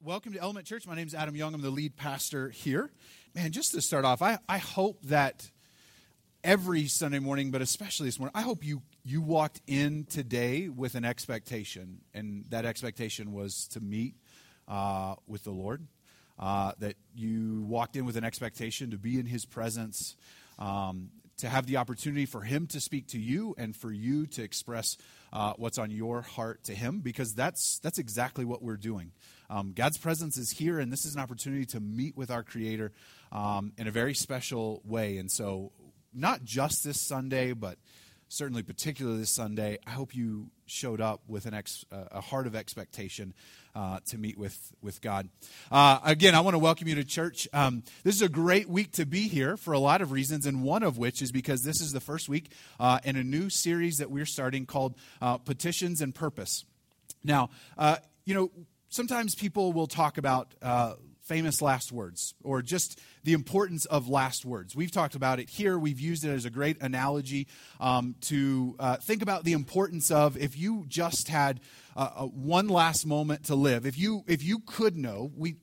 welcome to Element Church. My name is Adam Young. I'm the lead pastor here. Man, just to start off, I, I hope that every Sunday morning, but especially this morning, I hope you, you walked in today with an expectation, and that expectation was to meet uh, with the Lord. Uh, that you walked in with an expectation to be in His presence, um, to have the opportunity for Him to speak to you and for you to express uh, what's on your heart to Him, because that's, that's exactly what we're doing. Um, God's presence is here, and this is an opportunity to meet with our Creator um, in a very special way. And so, not just this Sunday, but certainly particularly this Sunday, I hope you showed up with an ex, uh, a heart of expectation uh, to meet with, with God. Uh, again, I want to welcome you to church. Um, this is a great week to be here for a lot of reasons, and one of which is because this is the first week uh, in a new series that we're starting called uh, Petitions and Purpose. Now, uh, you know, sometimes people will talk about uh, famous last words or just the importance of last words. We've talked about it here. We've used it as a great analogy um, to uh, think about the importance of if you just had uh, one last moment to live. If you if you could know, we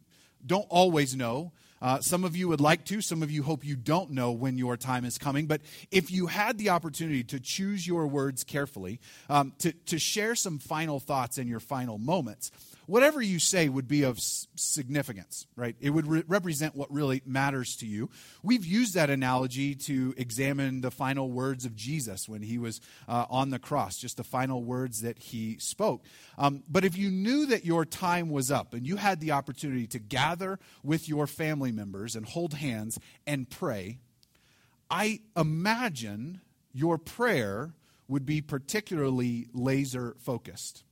don't always know. Uh, some of you would like to, some of you hope you don't know when your time is coming. But if you had the opportunity to choose your words carefully, um, to, to share some final thoughts in your final moments, whatever you say would be of significance, right? It would re- represent what really matters to you. We've used that analogy to examine the final words of Jesus when he was uh, on the cross, just the final words that he spoke. Um, but if you knew that your time was up and you had the opportunity to gather with your family members and hold hands and pray, I imagine your prayer would be particularly laser focused.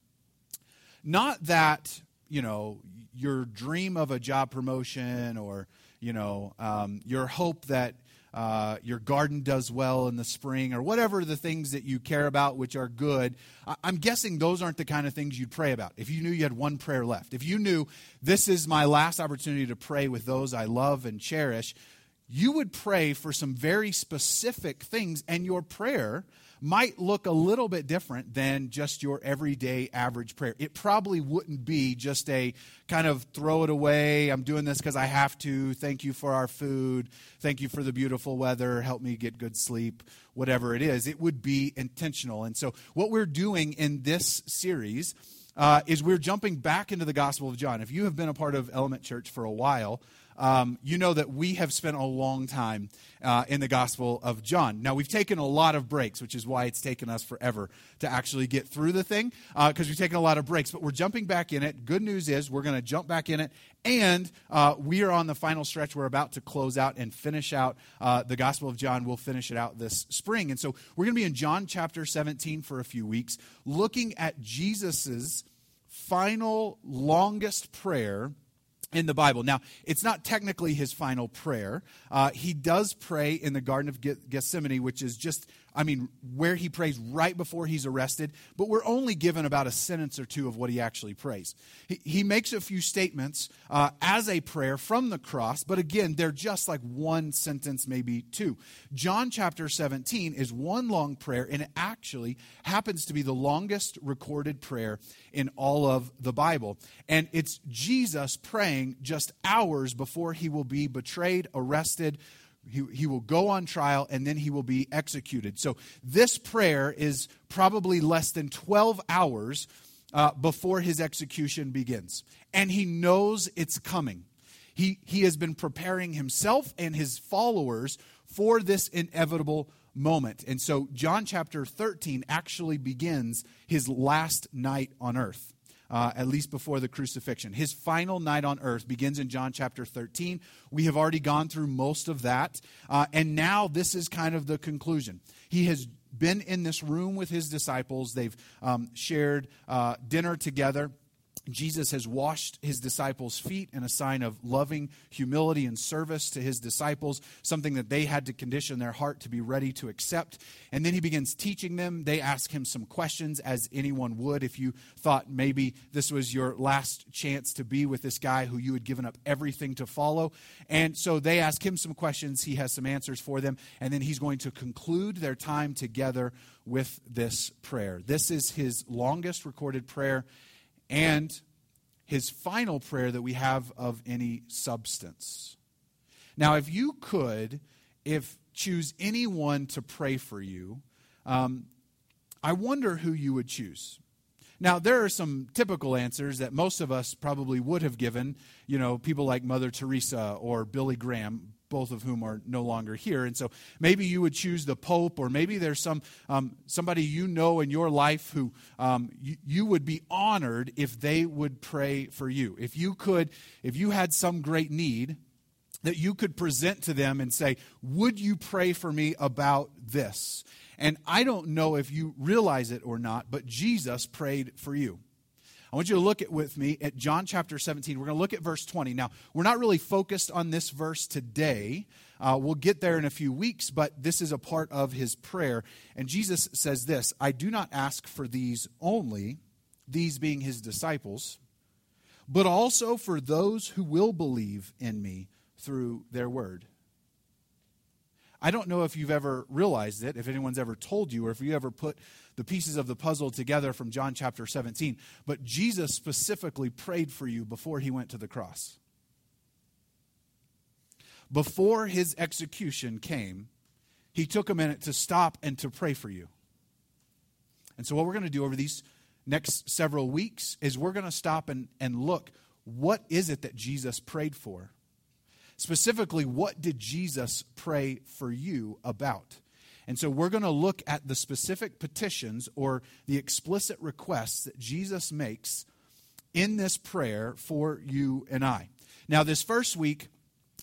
Not that, you know, your dream of a job promotion or, you know, um, your hope that uh, your garden does well in the spring or whatever the things that you care about which are good i'm guessing those aren't the kind of things you'd pray about. If you knew you had one prayer left if you knew this is my last opportunity to pray with those i love and cherish you would pray for some very specific things and your prayer might look a little bit different than just your everyday average prayer. It probably wouldn't be just a kind of throw it away, I'm doing this because I have to, thank you for our food, thank you for the beautiful weather, help me get good sleep, whatever it is. It would be intentional. And so, what we're doing in this series uh, is we're jumping back into the Gospel of John. If you have been a part of Element Church for a while, um, you know that we have spent a long time uh, in the Gospel of John. Now, we've taken a lot of breaks, which is why it's taken us forever to actually get through the thing, because uh, we've taken a lot of breaks, but we're jumping back in it. Good news is we're going to jump back in it, and uh, we are on the final stretch. We're about to close out and finish out uh, the Gospel of John. We'll finish it out this spring. And so we're going to be in John chapter 17 for a few weeks, looking at Jesus's final, longest prayer in the Bible. Now, it's not technically his final prayer. Uh, he does pray in the Garden of Gethsemane, which is just I mean, where he prays right before he's arrested, but we're only given about a sentence or two of what he actually prays. He, he makes a few statements uh, as a prayer from the cross, but again, they're just like one sentence, maybe two. John chapter 17 is one long prayer, and it actually happens to be the longest recorded prayer in all of the Bible. And it's Jesus praying just hours before he will be betrayed, arrested, he, he will go on trial and then he will be executed. So, this prayer is probably less than 12 hours uh, before his execution begins. And he knows it's coming. He, he has been preparing himself and his followers for this inevitable moment. And so, John chapter 13 actually begins his last night on earth uh, at least before the crucifixion. His final night on earth begins in John chapter 13. We have already gone through most of that. Uh, and now this is kind of the conclusion. He has been in this room with his disciples, they've um, shared uh, dinner together. Jesus has washed his disciples' feet in a sign of loving humility and service to his disciples, something that they had to condition their heart to be ready to accept. And then he begins teaching them. They ask him some questions, as anyone would if you thought maybe this was your last chance to be with this guy who you had given up everything to follow. And so they ask him some questions. He has some answers for them. And then he's going to conclude their time together with this prayer. This is his longest recorded prayer and his final prayer that we have of any substance. Now, if you could, if choose anyone to pray for you, um, I wonder who you would choose. Now, there are some typical answers that most of us probably would have given, you know, people like Mother Teresa or Billy Graham, both of whom are no longer here. And so maybe you would choose the Pope, or maybe there's some um, somebody you know in your life who um, you, you would be honored if they would pray for you. If you could, if you had some great need, that you could present to them and say, Would you pray for me about this? And I don't know if you realize it or not, but Jesus prayed for you. I want you to look at with me at John chapter 17. We're going to look at verse 20. Now, we're not really focused on this verse today. Uh, we'll get there in a few weeks, but this is a part of his prayer. And Jesus says this I do not ask for these only, these being his disciples, but also for those who will believe in me through their word. I don't know if you've ever realized it, if anyone's ever told you, or if you ever put the pieces of the puzzle together from John chapter 17, but Jesus specifically prayed for you before he went to the cross. Before his execution came, he took a minute to stop and to pray for you. And so, what we're going to do over these next several weeks is we're going to stop and, and look what is it that Jesus prayed for? Specifically, what did Jesus pray for you about? And so we're going to look at the specific petitions or the explicit requests that Jesus makes in this prayer for you and I. Now, this first week,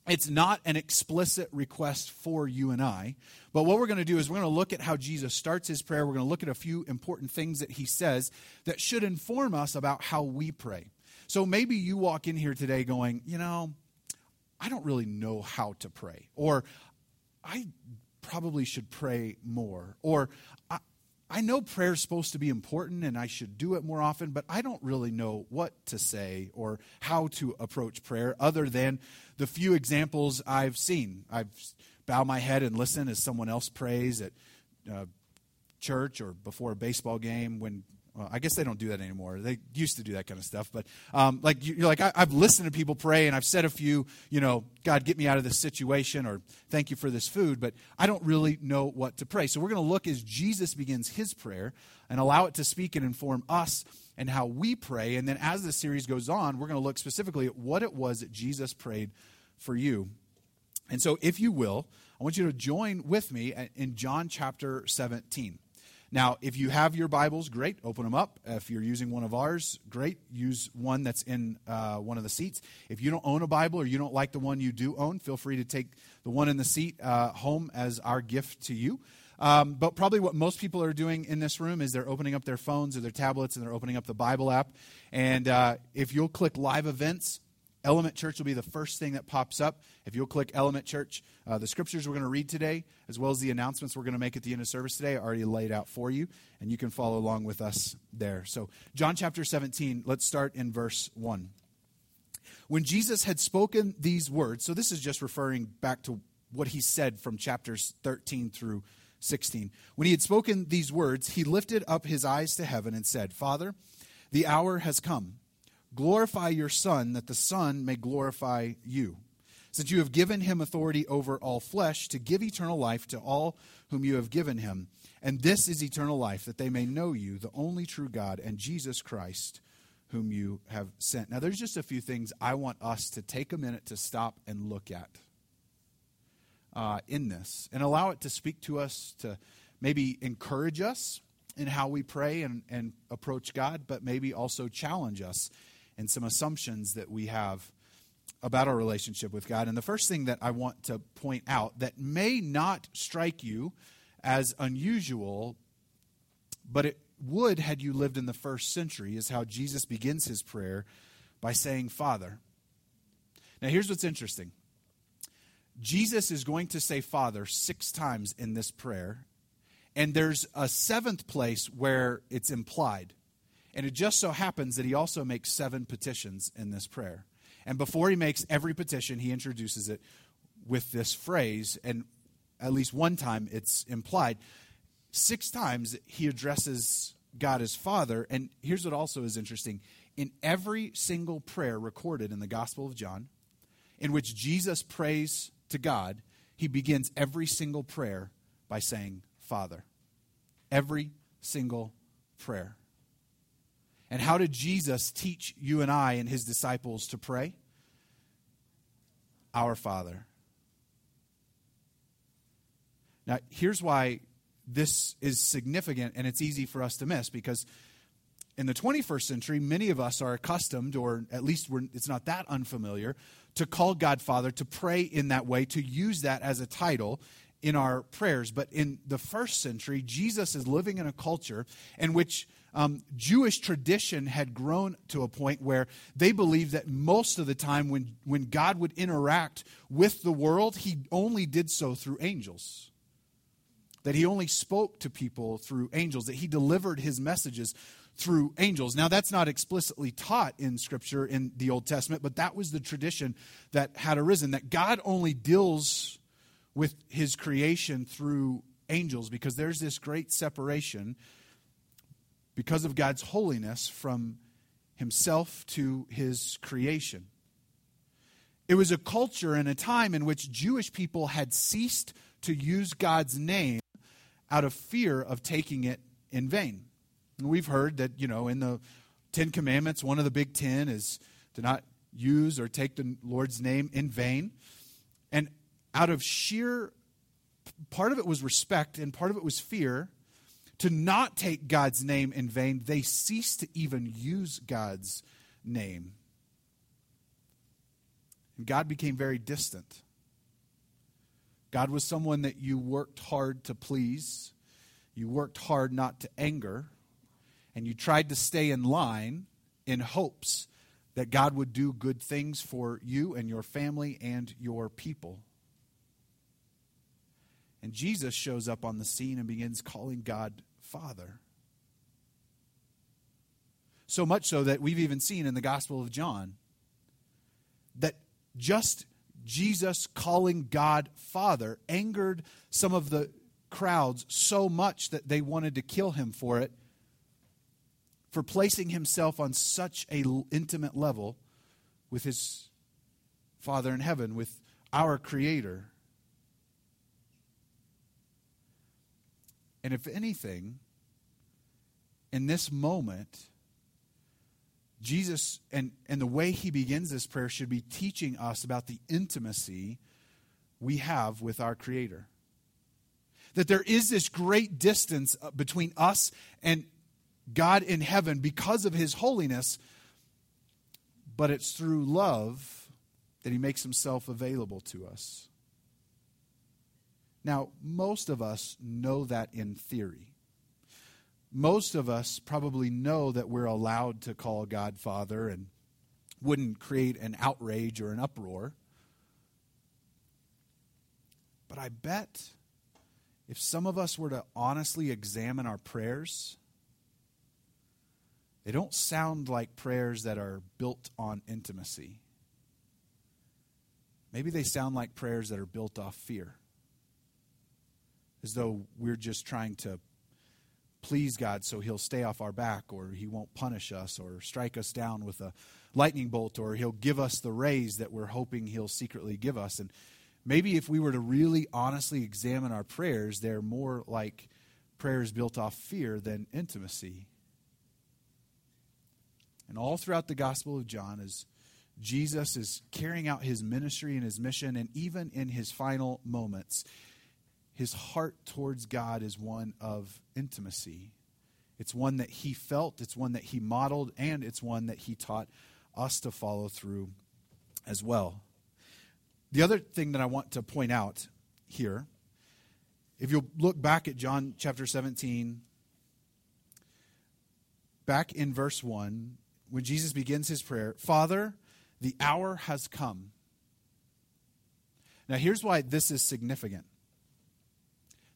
it's not an explicit request for you and I, but what we're going to do is we're going to look at how Jesus starts his prayer. We're going to look at a few important things that he says that should inform us about how we pray. So maybe you walk in here today going, you know, I don't really know how to pray. Or I probably should pray more. Or I, I know prayer is supposed to be important and I should do it more often, but I don't really know what to say or how to approach prayer other than the few examples I've seen. I've bow my head and listen as someone else prays at uh, church or before a baseball game when well, I guess they don't do that anymore. They used to do that kind of stuff, but um, like you're like I, have listened to people pray, and I've said a few, you know, God, get me out of this situation, or thank you for this food, but I don't really know what to pray. So we're going to look as Jesus begins his prayer and allow it to speak and inform us and how we pray, and then as the series goes on, we're going to look specifically at what it was that Jesus prayed for you. And so, if you will, I want you to join with me in John chapter 17. Now, if you have your Bibles, great, open them up. If you're using one of ours, great, use one that's in uh, one of the seats. If you don't own a Bible or you don't like the one you do own, feel free to take the one in the seat uh, home as our gift to you. Um, but probably what most people are doing in this room is they're opening up their phones or their tablets and they're opening up the Bible app. And uh, if you'll click live events, Element Church will be the first thing that pops up. If you'll click Element Church, uh, the scriptures we're going to read today, as well as the announcements we're going to make at the end of service today, are already laid out for you, and you can follow along with us there. So, John chapter 17, let's start in verse 1. When Jesus had spoken these words, so this is just referring back to what he said from chapters 13 through 16. When he had spoken these words, he lifted up his eyes to heaven and said, Father, the hour has come Glorify your Son, that the Son may glorify you. Since you have given him authority over all flesh to give eternal life to all whom you have given him. And this is eternal life, that they may know you, the only true God, and Jesus Christ, whom you have sent. Now, there's just a few things I want us to take a minute to stop and look at uh, in this and allow it to speak to us, to maybe encourage us in how we pray and, and approach God, but maybe also challenge us and some assumptions that we have about our relationship with God. And the first thing that I want to point out that may not strike you as unusual, but it would had you lived in the first century, is how Jesus begins his prayer by saying, Father. Now, here's what's interesting Jesus is going to say Father six times in this prayer, and there's a seventh place where it's implied. And it just so happens that he also makes seven petitions in this prayer. And before he makes every petition, he introduces it with this phrase, and at least one time it's implied. Six times he addresses God as Father. And here's what also is interesting in every single prayer recorded in the Gospel of John, in which Jesus prays to God, he begins every single prayer by saying, Father. Every single prayer. And how did Jesus teach you and I and his disciples to pray? Our Father. Now, here's why this is significant and it's easy for us to miss because in the 21st century, many of us are accustomed, or at least it's not that unfamiliar, to call God Father, to pray in that way, to use that as a title in our prayers. But in the first century, Jesus is living in a culture in which um, Jewish tradition had grown to a point where they believed that most of the time when, when God would interact with the world, he only did so through angels. That he only spoke to people through angels, that he delivered his messages through angels. Now, that's not explicitly taught in Scripture in the Old Testament, but that was the tradition that had arisen, that God only deals with his creation through angels because there's this great separation because of God's holiness from himself to his creation. It was a culture and a time in which Jewish people had ceased to use God's name out of fear of taking it in vain. And we've heard that, you know, in the Ten Commandments, one of the big ten is to not use or take the Lord's name in vain. Out of sheer, part of it was respect and part of it was fear, to not take God's name in vain, they ceased to even use God's name. And God became very distant. God was someone that you worked hard to please, you worked hard not to anger, and you tried to stay in line in hopes that God would do good things for you and your family and your people. And Jesus shows up on the scene and begins calling God Father. So much so that we've even seen in the Gospel of John that just Jesus calling God Father angered some of the crowds so much that they wanted to kill him for it, for placing himself on such a intimate level with his Father in heaven, with our Creator. And if anything, in this moment, Jesus and, and the way he begins this prayer should be teaching us about the intimacy we have with our Creator. That there is this great distance uh, between us and God in heaven because of his holiness, but it's through love that he makes himself available to us. Now, most of us know that in theory. Most of us probably know that we're allowed to call God Father and wouldn't create an outrage or an uproar. But I bet if some of us were to honestly examine our prayers, they don't sound like prayers that are built on intimacy. Maybe they sound like prayers that are built off fear as though we're just trying to please God so he'll stay off our back or he won't punish us or strike us down with a lightning bolt or he'll give us the raise that we're hoping he'll secretly give us. And maybe if we were to really honestly examine our prayers, they're more like prayers built off fear than intimacy. And all throughout the Gospel of John, as Jesus is carrying out his ministry and his mission, and even in his final moments, his heart towards God is one of intimacy. It's one that he felt, it's one that he modeled, and it's one that he taught us to follow through as well. The other thing that I want to point out here, if you look back at John chapter 17, back in verse 1, when Jesus begins his prayer, Father, the hour has come. Now, here's why this is significant.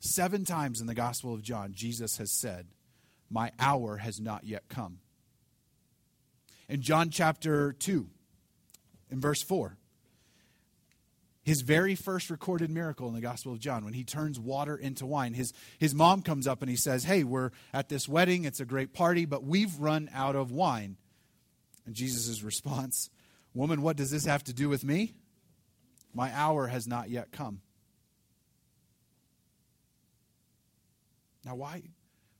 Seven times in the Gospel of John, Jesus has said, My hour has not yet come. In John chapter 2, in verse 4, his very first recorded miracle in the Gospel of John, when he turns water into wine, his, his mom comes up and he says, Hey, we're at this wedding. It's a great party, but we've run out of wine. And Jesus' response Woman, what does this have to do with me? My hour has not yet come. Now, why,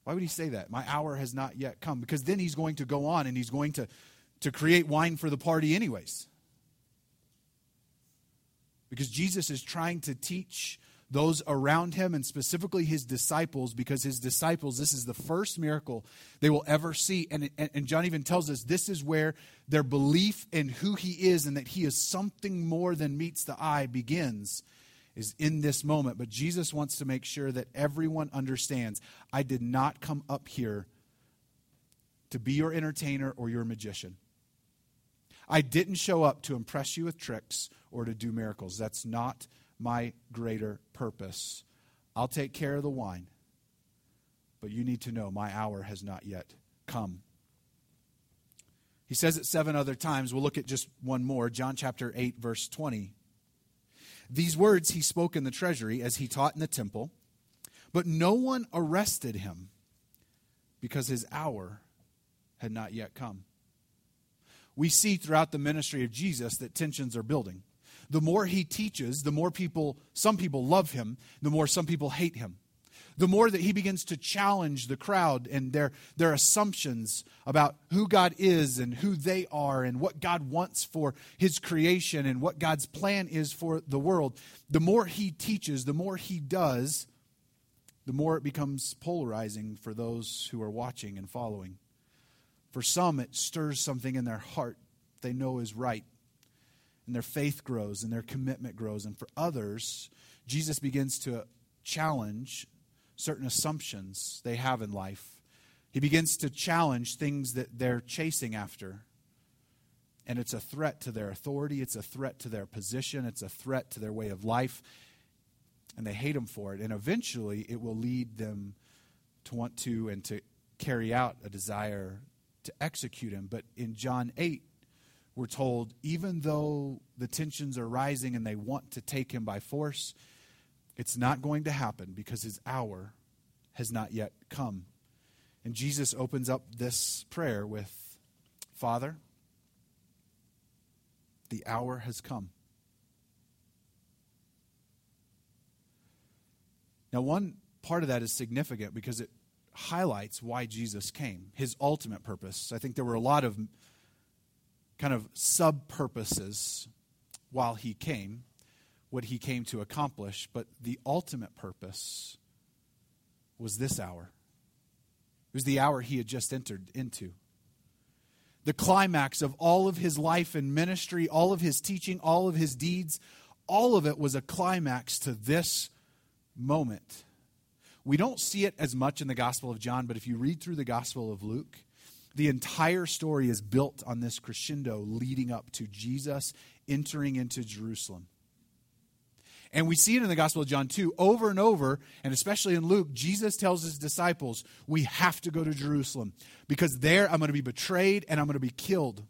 why would he say that? My hour has not yet come. Because then he's going to go on and he's going to, to create wine for the party, anyways. Because Jesus is trying to teach those around him and specifically his disciples because his disciples this is the first miracle they will ever see and, and, and, john even tells us this is where their belief in who he is and that he is something more than meets the eye begins is in this moment but jesus wants to make sure that everyone understands i did not come up here to be your entertainer or your magician i didn't show up to impress you with tricks or to do miracles that's not my greater purpose. I'll take care of the wine, but you need to know my hour has not yet come. He says it seven other times. We'll look at just one more. John chapter 8, verse 20. These words he spoke in the treasury as he taught in the temple, but no one arrested him because his hour had not yet come. We see throughout the ministry of Jesus that tensions are building the more he teaches, the more people, some people love him, the more some people hate him. The more that he begins to challenge the crowd and their, their assumptions about who God is and who they are and what God wants for his creation and what God's plan is for the world, the more he teaches, the more he does, the more it becomes polarizing for those who are watching and following. For some, it stirs something in their heart they know is right and their faith grows and their commitment grows. And for others, Jesus begins to challenge certain assumptions they have in life. He begins to challenge things that they're chasing after. And it's a threat to their authority, it's a threat to their position, it's a threat to their way of life. And they hate him for it. And eventually, it will lead them to want to and to carry out a desire to execute him. But in John 8, we're told even though the tensions are rising and they want to take him by force, it's not going to happen because his hour has not yet come. And Jesus opens up this prayer with Father, the hour has come. Now, one part of that is significant because it highlights why Jesus came, his ultimate purpose. I think there were a lot of kind of sub purposes while he came, what he came to accomplish, but the ultimate purpose was this hour. It was the hour he had just entered into. The climax of all of his life and ministry, all of his teaching, all of his deeds, all of it was a climax to this moment. We don't see it as much in the Gospel of John, but if you read through the Gospel of Luke, the entire story is built on this crescendo leading up to Jesus entering into Jerusalem. And we see it in the Gospel of John too, over and over, and especially in Luke, Jesus tells his disciples, We have to go to Jerusalem because there I'm going to be betrayed and I'm going to be killed.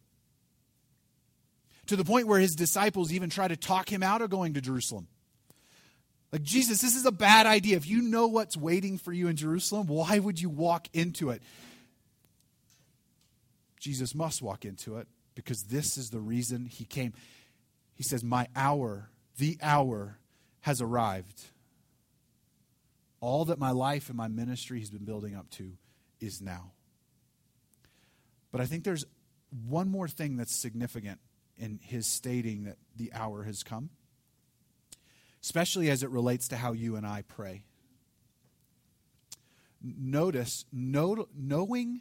To the point where his disciples even try to talk him out of going to Jerusalem. Like, Jesus, this is a bad idea. If you know what's waiting for you in Jerusalem, why would you walk into it? Jesus must walk into it because this is the reason he came. He says, My hour, the hour, has arrived. All that my life and my ministry has been building up to is now. But I think there's one more thing that's significant in his stating that the hour has come, especially as it relates to how you and I pray. Notice, know, knowing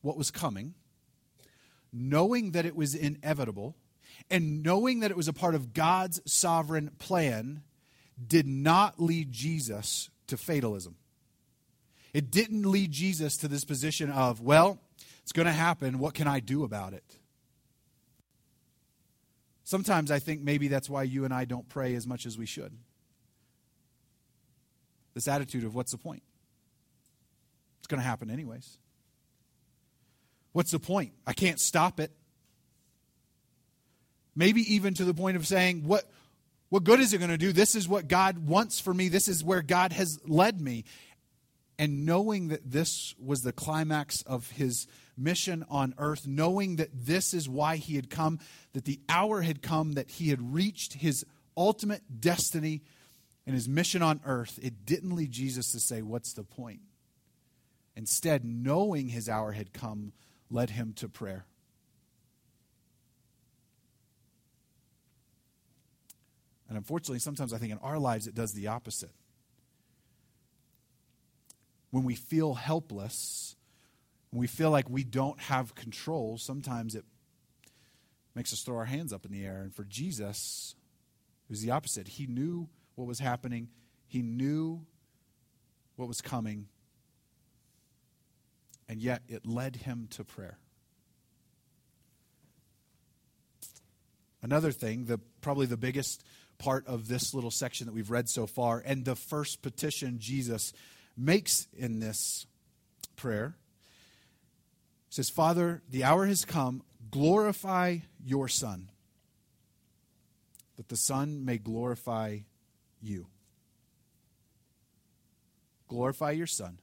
what was coming knowing that it was inevitable and knowing that it was a part of God's sovereign plan, did not lead Jesus to fatalism. It didn't lead Jesus to this position of, well, it's going to happen. What can I do about it? Sometimes I think maybe that's why you and I don't pray as much as we should. This attitude of, what's the point? It's going to happen anyways. What's the point? I can't stop it. Maybe even to the point of saying, what, what good is it going to do? This is what God wants for me. This is where God has led me. and knowing that this was the climax of his mission on earth, knowing that this is why he had come, that the hour had come, that he had reached his ultimate destiny and his mission on earth, it didn't lead Jesus to say, What's the point? Instead, knowing his hour had come led him to prayer. And unfortunately, sometimes I think in our lives it does the opposite. When we feel helpless, when we feel like we don't have control, sometimes it makes us throw our hands up in the air. And for Jesus, it was the opposite. He knew what was happening, he knew what was coming, and yet it led him to prayer. Another thing, the probably the biggest part of this little section that we've read so far, and the first petition Jesus makes in this prayer says, Father, the hour has come, glorify your Son, that the Son may glorify you. Glorify your Son,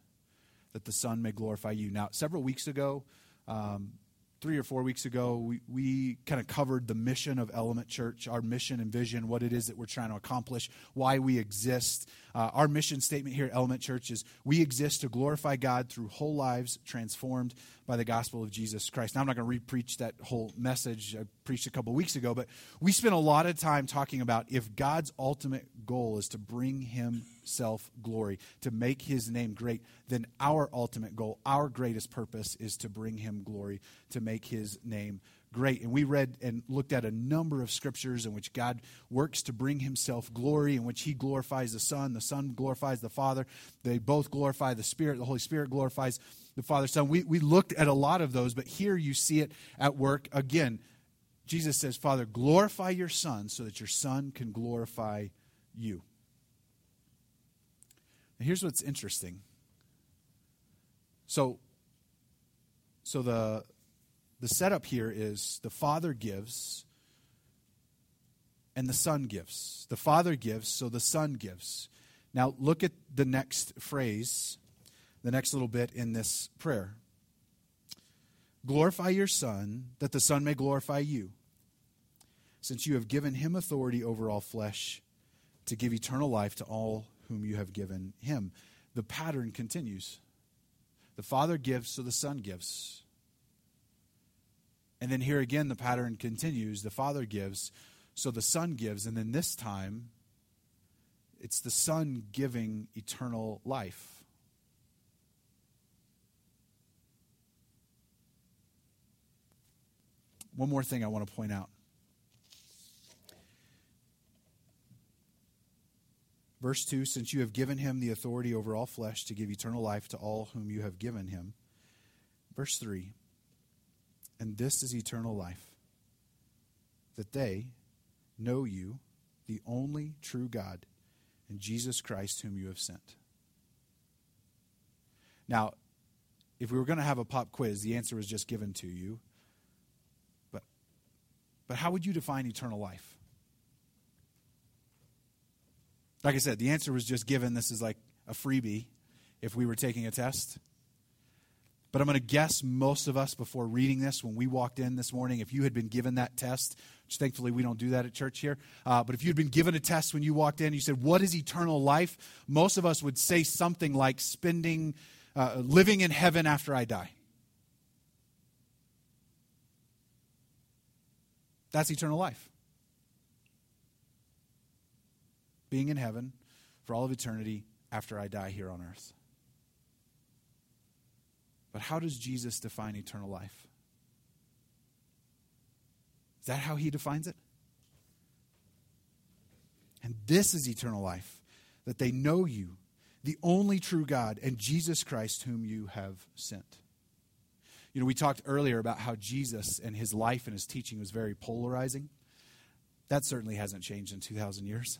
that the Son may glorify you. Now, several weeks ago, um, three or four weeks ago, we, we kind of covered the mission of Element Church, our mission and vision, what it is that we're trying to accomplish, why we exist. Uh, our mission statement here at Element Church is we exist to glorify God through whole lives transformed by the gospel of Jesus Christ. Now, I'm not going to re-preach that whole message I preached a couple weeks ago, but we spent a lot of time talking about if God's ultimate goal is to bring himself glory, to make his name great, then our ultimate goal, our greatest purpose is to bring him glory, to make his name great. And we read and looked at a number of scriptures in which God works to bring himself glory, in which he glorifies the Son, the Son glorifies the Father. They both glorify the Spirit, the Holy Spirit glorifies the Father, Son. We, we looked at a lot of those, but here you see it at work again. Jesus says, Father, glorify your Son so that your Son can glorify you. Here's what's interesting. So, so the, the setup here is the Father gives and the Son gives. The Father gives, so the Son gives. Now, look at the next phrase, the next little bit in this prayer. Glorify your Son, that the Son may glorify you, since you have given him authority over all flesh to give eternal life to all whom you have given him. The pattern continues. The Father gives, so the Son gives. And then here again, the pattern continues. The Father gives, so the Son gives. And then this time, it's the Son giving eternal life. One more thing I want to point out. Verse 2 Since you have given him the authority over all flesh to give eternal life to all whom you have given him. Verse 3 and this is eternal life, that they know you, the only true God, and Jesus Christ, whom you have sent. Now, if we were going to have a pop quiz, the answer was just given to you. But, how would you define eternal life? Like I said, the answer was just given. This is like a freebie if we were taking a test. But I'm going to guess most of us, before reading this, when we walked in this morning, if you had been given that test, which thankfully we don't do that at church here, uh, but if you'd been given a test when you walked in, you said, What is eternal life? Most of us would say something like spending, uh, living in heaven after I die. That's eternal life. Being in heaven for all of eternity after I die here on earth. But how does Jesus define eternal life? Is that how he defines it? And this is eternal life that they know you, the only true God, and Jesus Christ, whom you have sent. You know, we talked earlier about how Jesus and his life and his teaching was very polarizing. That certainly hasn't changed in 2,000 years.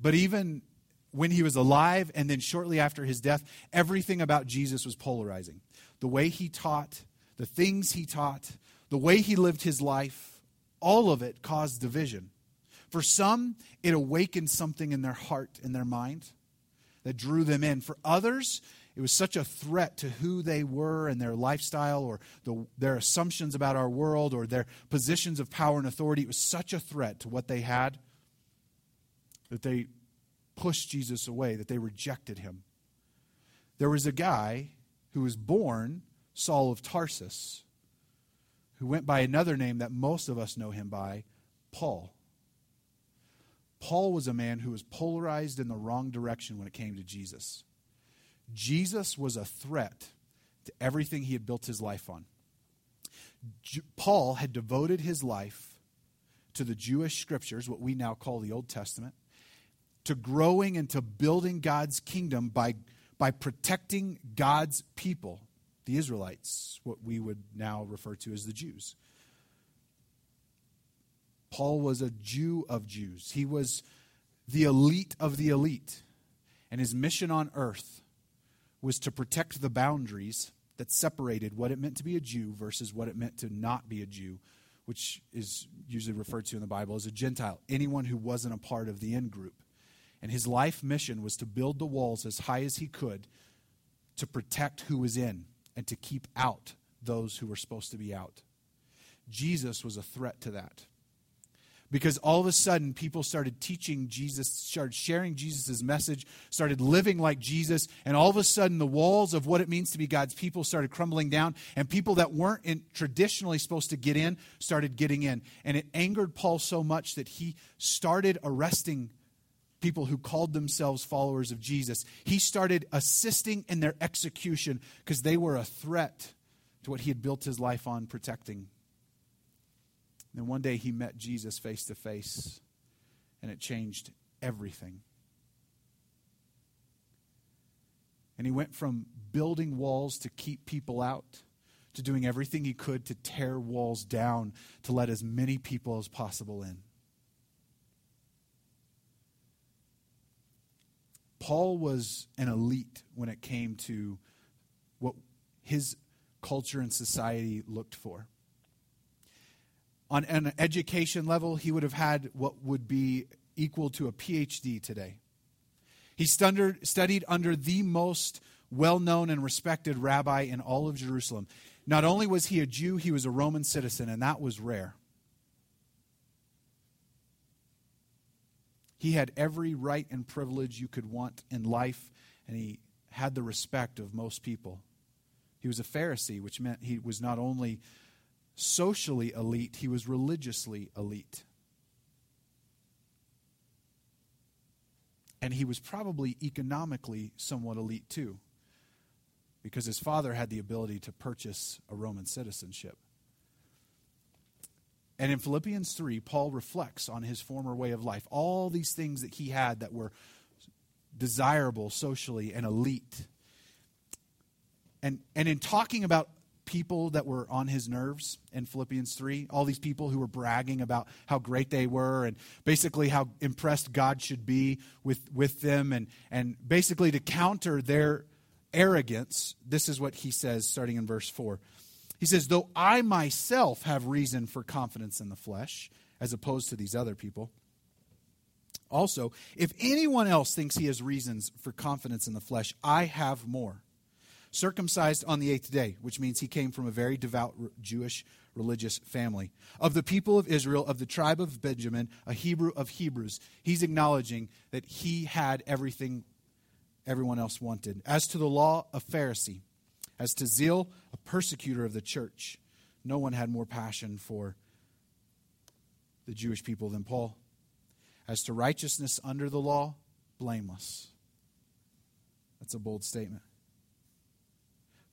But even when he was alive and then shortly after his death, everything about Jesus was polarizing. The way he taught, the things he taught, the way he lived his life, all of it caused division. For some, it awakened something in their heart, in their mind. that drew them in. For others, it was such a threat to who they were and their lifestyle or the, their assumptions about our world or their positions of power and authority. It was such a threat to what they had that they pushed Jesus away, that they rejected him. There was a guy who was born Saul of Tarsus, who went by another name that most of us know him by, Paul. Paul was a man who was polarized in the wrong direction when it came to Jesus. Jesus was a threat to everything he had built his life on. Paul had devoted his life to the Jewish scriptures, what we now call the Old Testament, to growing and to building God's kingdom by, by protecting God's people, the Israelites, what we would now refer to as the Jews. Paul was a Jew of Jews. He was the elite of the elite. And his mission on earth was to protect the boundaries that separated what it meant to be a Jew versus what it meant to not be a Jew, which is usually referred to in the Bible as a Gentile, anyone who wasn't a part of the in group. And his life mission was to build the walls as high as he could to protect who was in and to keep out those who were supposed to be out. Jesus was a threat to that because all of a sudden people started teaching Jesus, started sharing Jesus' message, started living like Jesus, and all of a sudden the walls of what it means to be God's people started crumbling down, and people that weren't in, traditionally supposed to get in started getting in. And it angered Paul so much that he started arresting people who called themselves followers of Jesus. He started assisting in their execution because they were a threat to what he had built his life on protecting. Then one day he met Jesus face to face, and it changed everything. And he went from building walls to keep people out to doing everything he could to tear walls down to let as many people as possible in. Paul was an elite when it came to what his culture and society looked for on an education level, he would have had what would be equal to a PhD today. He studied under the most well known and respected rabbi in all of Jerusalem. Not only was he a Jew, he was a Roman citizen, and that was rare. He had every right and privilege you could want in life, and he had the respect of most people. He was a Pharisee, which meant he was not only socially elite, he was religiously elite. And he was probably economically somewhat elite too, because his father had the ability to purchase a Roman citizenship. And in Philippians 3, Paul reflects on his former way of life, all these things that he had that were desirable socially and elite. And, and in talking about people that were on his nerves in Philippians 3. All these people who were bragging about how great they were and basically how impressed God should be with, with them. And, and basically to counter their arrogance, this is what he says starting in verse 4. He says, Though I myself have reason for confidence in the flesh, as opposed to these other people. Also, if anyone else thinks he has reasons for confidence in the flesh, I have more circumcised on the eighth day, which means he came from a very devout Jewish religious family. Of the people of Israel, of the tribe of Benjamin, a Hebrew of Hebrews, he's acknowledging that he had everything everyone else wanted. As to the law, a Pharisee. As to zeal, a persecutor of the church. No one had more passion for the Jewish people than Paul. As to righteousness under the law, blameless. That's a bold statement.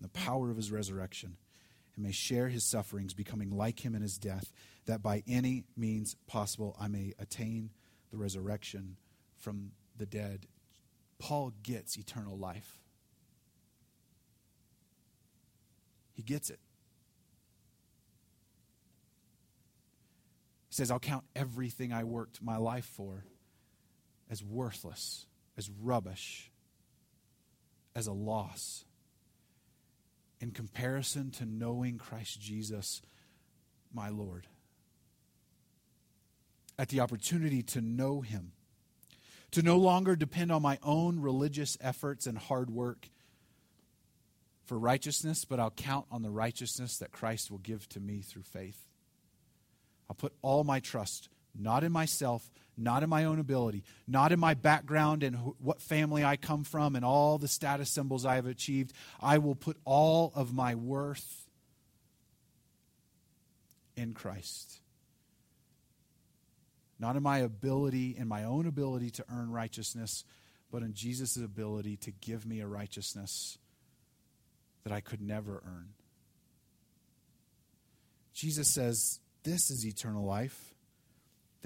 the power of his resurrection, and may share his sufferings, becoming like him in his death, that by any means possible I may attain the resurrection from the dead. Paul gets eternal life. He gets it. He says, I'll count everything I worked my life for as worthless, as rubbish, as a loss in comparison to knowing Christ Jesus, my Lord. At the opportunity to know Him, to no longer depend on my own religious efforts and hard work for righteousness, but I'll count on the righteousness that Christ will give to me through faith. I'll put all my trust not in myself, not in my own ability, not in my background and what family I come from and all the status symbols I have achieved. I will put all of my worth in Christ. Not in my ability, in my own ability to earn righteousness, but in Jesus' ability to give me a righteousness that I could never earn. Jesus says, This is eternal life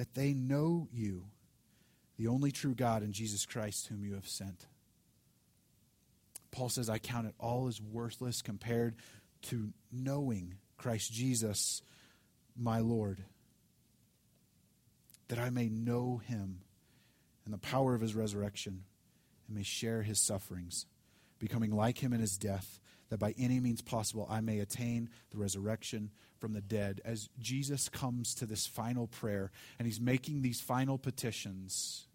that they know you, the only true God, and Jesus Christ, whom you have sent. Paul says, I count it all as worthless compared to knowing Christ Jesus, my Lord, that I may know him and the power of his resurrection and may share his sufferings, becoming like him in his death that by any means possible I may attain the resurrection from the dead. As Jesus comes to this final prayer and he's making these final petitions,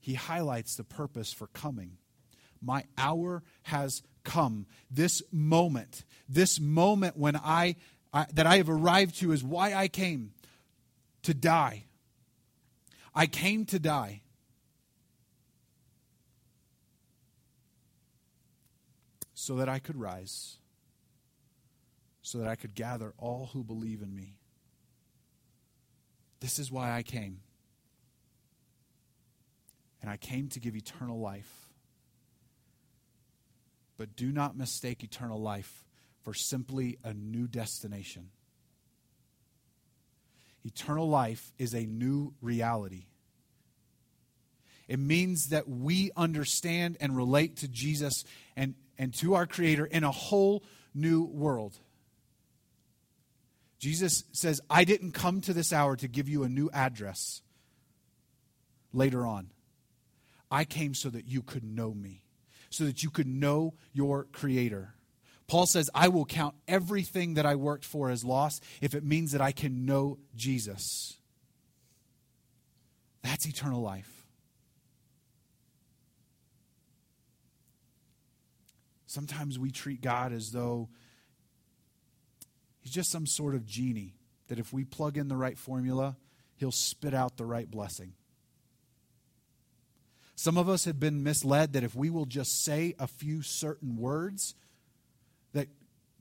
he highlights the purpose for coming. My hour has come. This moment, this moment when I, I that I have arrived to is why I came to die. I came to die. so that I could rise, so that I could gather all who believe in me. This is why I came. And I came to give eternal life. But do not mistake eternal life for simply a new destination. Eternal life is a new reality. It means that we understand and relate to Jesus and, and to our Creator in a whole new world. Jesus says, I didn't come to this hour to give you a new address later on. I came so that you could know me, so that you could know your Creator. Paul says, I will count everything that I worked for as loss if it means that I can know Jesus. That's eternal life. Sometimes we treat God as though he's just some sort of genie that if we plug in the right formula, he'll spit out the right blessing. Some of us have been misled that if we will just say a few certain words, that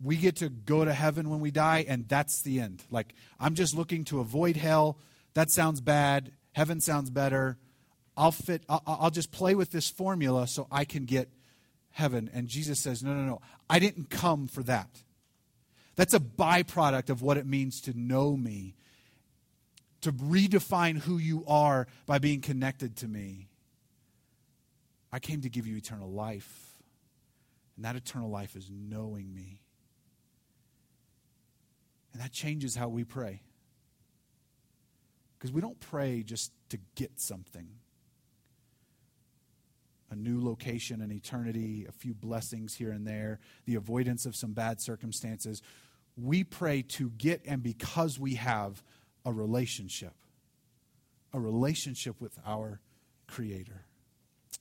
we get to go to heaven when we die, and that's the end. Like, I'm just looking to avoid hell. That sounds bad. Heaven sounds better. I'll fit, I'll, I'll just play with this formula so I can get heaven. And Jesus says, No, no, no. I didn't come for that. That's a byproduct of what it means to know me, to redefine who you are by being connected to me. I came to give you eternal life. And that eternal life is knowing me. And that changes how we pray. Because we don't pray just to get something a new location an eternity, a few blessings here and there, the avoidance of some bad circumstances. We pray to get and because we have a relationship, a relationship with our Creator.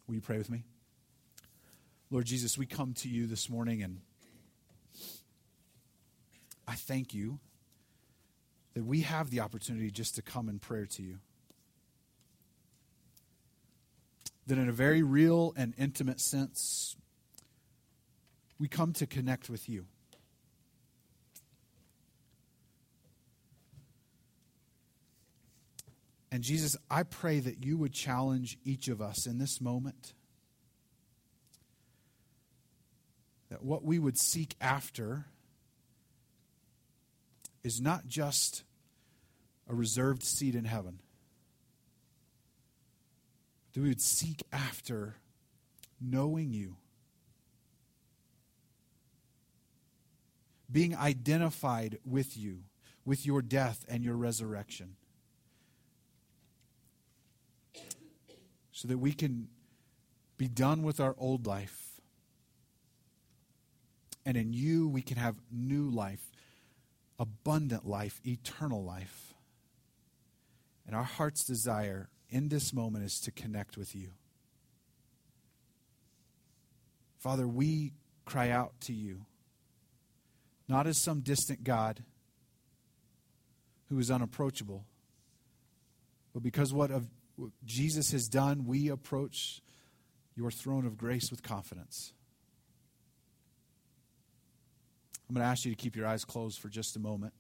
Will you pray with me? Lord Jesus, we come to you this morning and I thank you that we have the opportunity just to come in prayer to you. that in a very real and intimate sense, we come to connect with you. And Jesus, I pray that you would challenge each of us in this moment. That what we would seek after is not just a reserved seat in heaven. That we would seek after knowing you, being identified with you, with your death and your resurrection, so that we can be done with our old life. And in you, we can have new life, abundant life, eternal life. And our heart's desire in this moment is to connect with you. Father, we cry out to you, not as some distant God who is unapproachable, but because what of what Jesus has done, we approach your throne of grace with confidence. I'm going to ask you to keep your eyes closed for just a moment.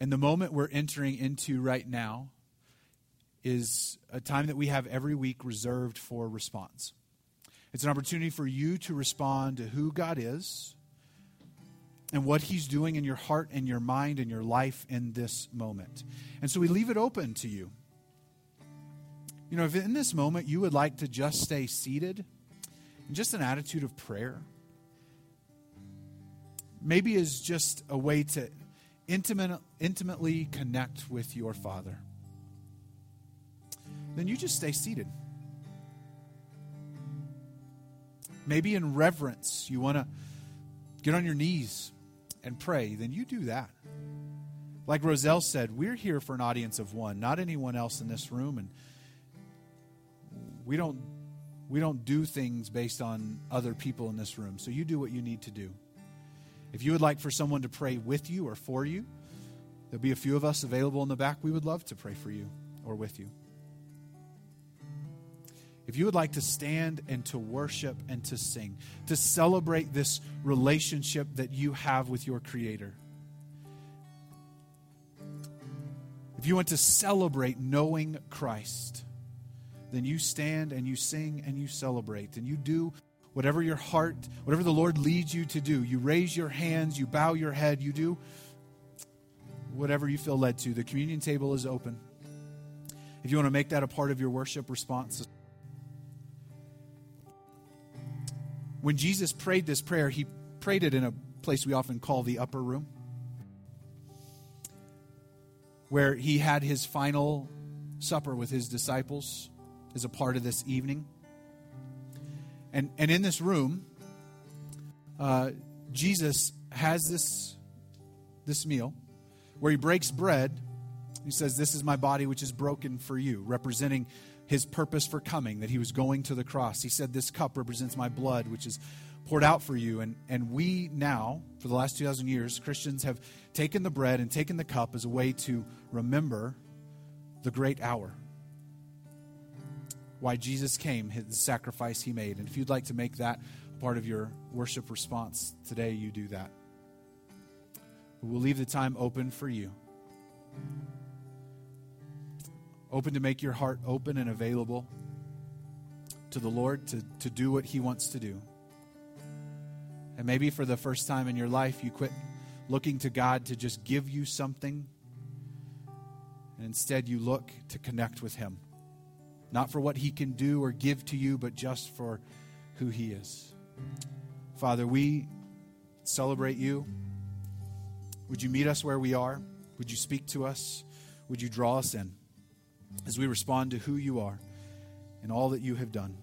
And the moment we're entering into right now is a time that we have every week reserved for response. It's an opportunity for you to respond to who God is and what He's doing in your heart and your mind and your life in this moment. And so we leave it open to you. You know, if in this moment you would like to just stay seated just an attitude of prayer, maybe is just a way to intimate, intimately connect with your Father, then you just stay seated. Maybe in reverence, you want to get on your knees and pray, then you do that. Like Roselle said, we're here for an audience of one, not anyone else in this room. And we don't we don't do things based on other people in this room. So you do what you need to do. If you would like for someone to pray with you or for you, there'll be a few of us available in the back. We would love to pray for you or with you. If you would like to stand and to worship and to sing, to celebrate this relationship that you have with your Creator, if you want to celebrate knowing Christ, then you stand and you sing and you celebrate and you do whatever your heart, whatever the Lord leads you to do. You raise your hands, you bow your head, you do whatever you feel led to. The communion table is open. If you want to make that a part of your worship response, when Jesus prayed this prayer, he prayed it in a place we often call the upper room, where he had his final supper with his disciples is a part of this evening. And, and in this room, uh, Jesus has this, this meal where he breaks bread. He says, This is my body, which is broken for you, representing his purpose for coming, that he was going to the cross. He said, This cup represents my blood, which is poured out for you. And, and we now, for the last 2,000 years, Christians have taken the bread and taken the cup as a way to remember the great hour why Jesus came, the sacrifice he made. And if you'd like to make that part of your worship response today, you do that. We'll leave the time open for you. Open to make your heart open and available to the Lord to, to do what He wants to do. And maybe for the first time in your life, you quit looking to God to just give you something, and instead you look to connect with Him. Not for what he can do or give to you, but just for who he is. Father, we celebrate you. Would you meet us where we are? Would you speak to us? Would you draw us in as we respond to who you are and all that you have done?